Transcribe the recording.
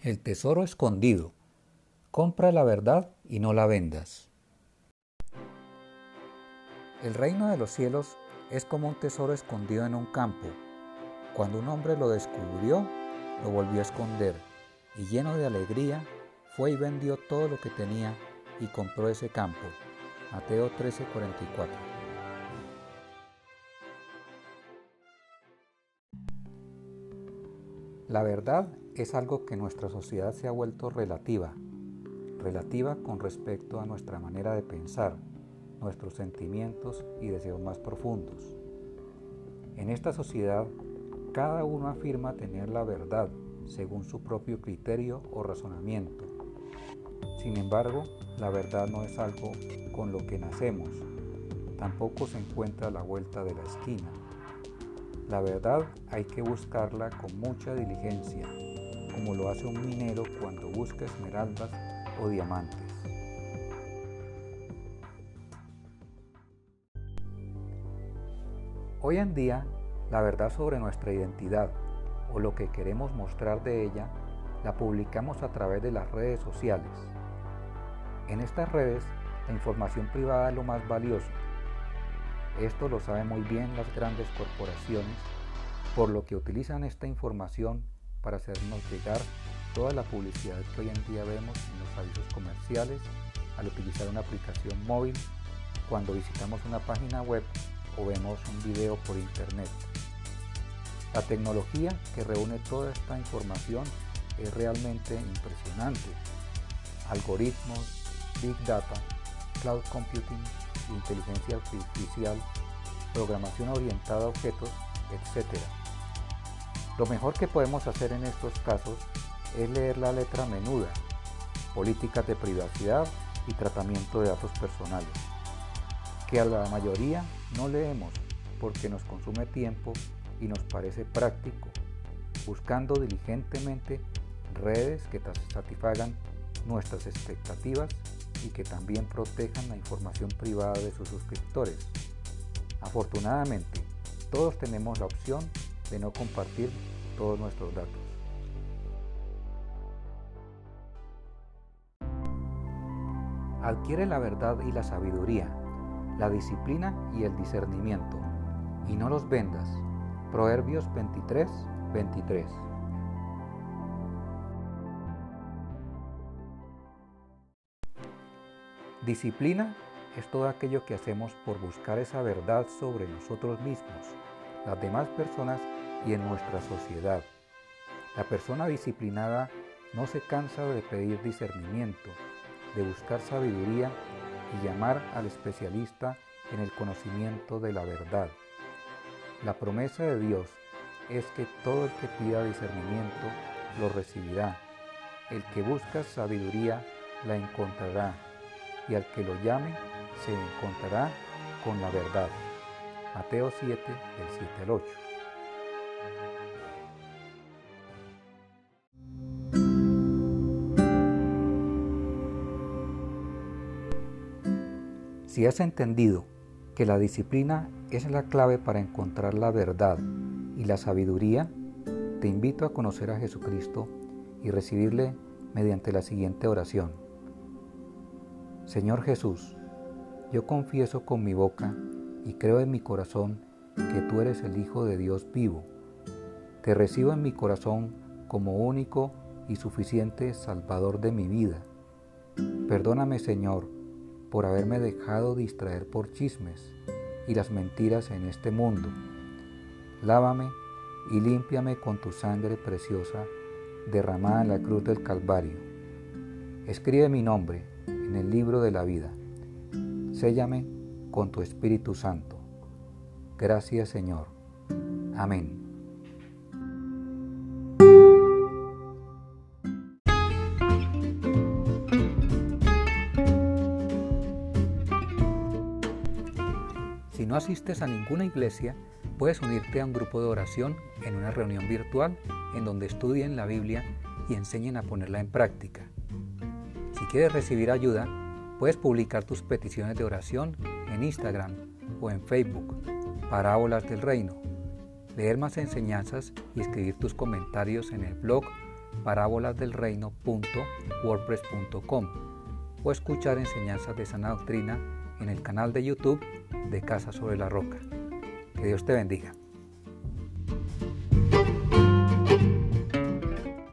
El tesoro escondido. Compra la verdad y no la vendas. El reino de los cielos es como un tesoro escondido en un campo. Cuando un hombre lo descubrió, lo volvió a esconder y lleno de alegría fue y vendió todo lo que tenía y compró ese campo. Mateo 13:44. La verdad es algo que nuestra sociedad se ha vuelto relativa, relativa con respecto a nuestra manera de pensar, nuestros sentimientos y deseos más profundos. En esta sociedad, cada uno afirma tener la verdad según su propio criterio o razonamiento. Sin embargo, la verdad no es algo con lo que nacemos, tampoco se encuentra a la vuelta de la esquina. La verdad hay que buscarla con mucha diligencia, como lo hace un minero cuando busca esmeraldas o diamantes. Hoy en día, la verdad sobre nuestra identidad o lo que queremos mostrar de ella la publicamos a través de las redes sociales. En estas redes, la información privada es lo más valioso. Esto lo saben muy bien las grandes corporaciones, por lo que utilizan esta información para hacernos llegar toda la publicidad que hoy en día vemos en los avisos comerciales, al utilizar una aplicación móvil, cuando visitamos una página web o vemos un video por internet. La tecnología que reúne toda esta información es realmente impresionante. Algoritmos, Big Data, Cloud Computing, inteligencia artificial, programación orientada a objetos, etc. Lo mejor que podemos hacer en estos casos es leer la letra menuda, políticas de privacidad y tratamiento de datos personales, que a la mayoría no leemos porque nos consume tiempo y nos parece práctico, buscando diligentemente redes que satisfagan nuestras expectativas y que también protejan la información privada de sus suscriptores. Afortunadamente, todos tenemos la opción de no compartir todos nuestros datos. Adquiere la verdad y la sabiduría, la disciplina y el discernimiento, y no los vendas. Proverbios 23, 23. Disciplina es todo aquello que hacemos por buscar esa verdad sobre nosotros mismos, las demás personas y en nuestra sociedad. La persona disciplinada no se cansa de pedir discernimiento, de buscar sabiduría y llamar al especialista en el conocimiento de la verdad. La promesa de Dios es que todo el que pida discernimiento lo recibirá. El que busca sabiduría la encontrará y al que lo llame se encontrará con la verdad. Mateo 7, del 7 al 8. Si has entendido que la disciplina es la clave para encontrar la verdad y la sabiduría, te invito a conocer a Jesucristo y recibirle mediante la siguiente oración. Señor Jesús, yo confieso con mi boca y creo en mi corazón que tú eres el Hijo de Dios vivo. Te recibo en mi corazón como único y suficiente Salvador de mi vida. Perdóname, Señor, por haberme dejado distraer por chismes y las mentiras en este mundo. Lávame y límpiame con tu sangre preciosa derramada en la cruz del Calvario. Escribe mi nombre en el libro de la vida. Séllame con tu Espíritu Santo. Gracias Señor. Amén. Si no asistes a ninguna iglesia, puedes unirte a un grupo de oración en una reunión virtual en donde estudien la Biblia y enseñen a ponerla en práctica. Si quieres recibir ayuda, puedes publicar tus peticiones de oración en Instagram o en Facebook, Parábolas del Reino, leer más enseñanzas y escribir tus comentarios en el blog parábolasdelreino.wordpress.com o escuchar enseñanzas de sana doctrina en el canal de YouTube de Casa sobre la Roca. Que Dios te bendiga.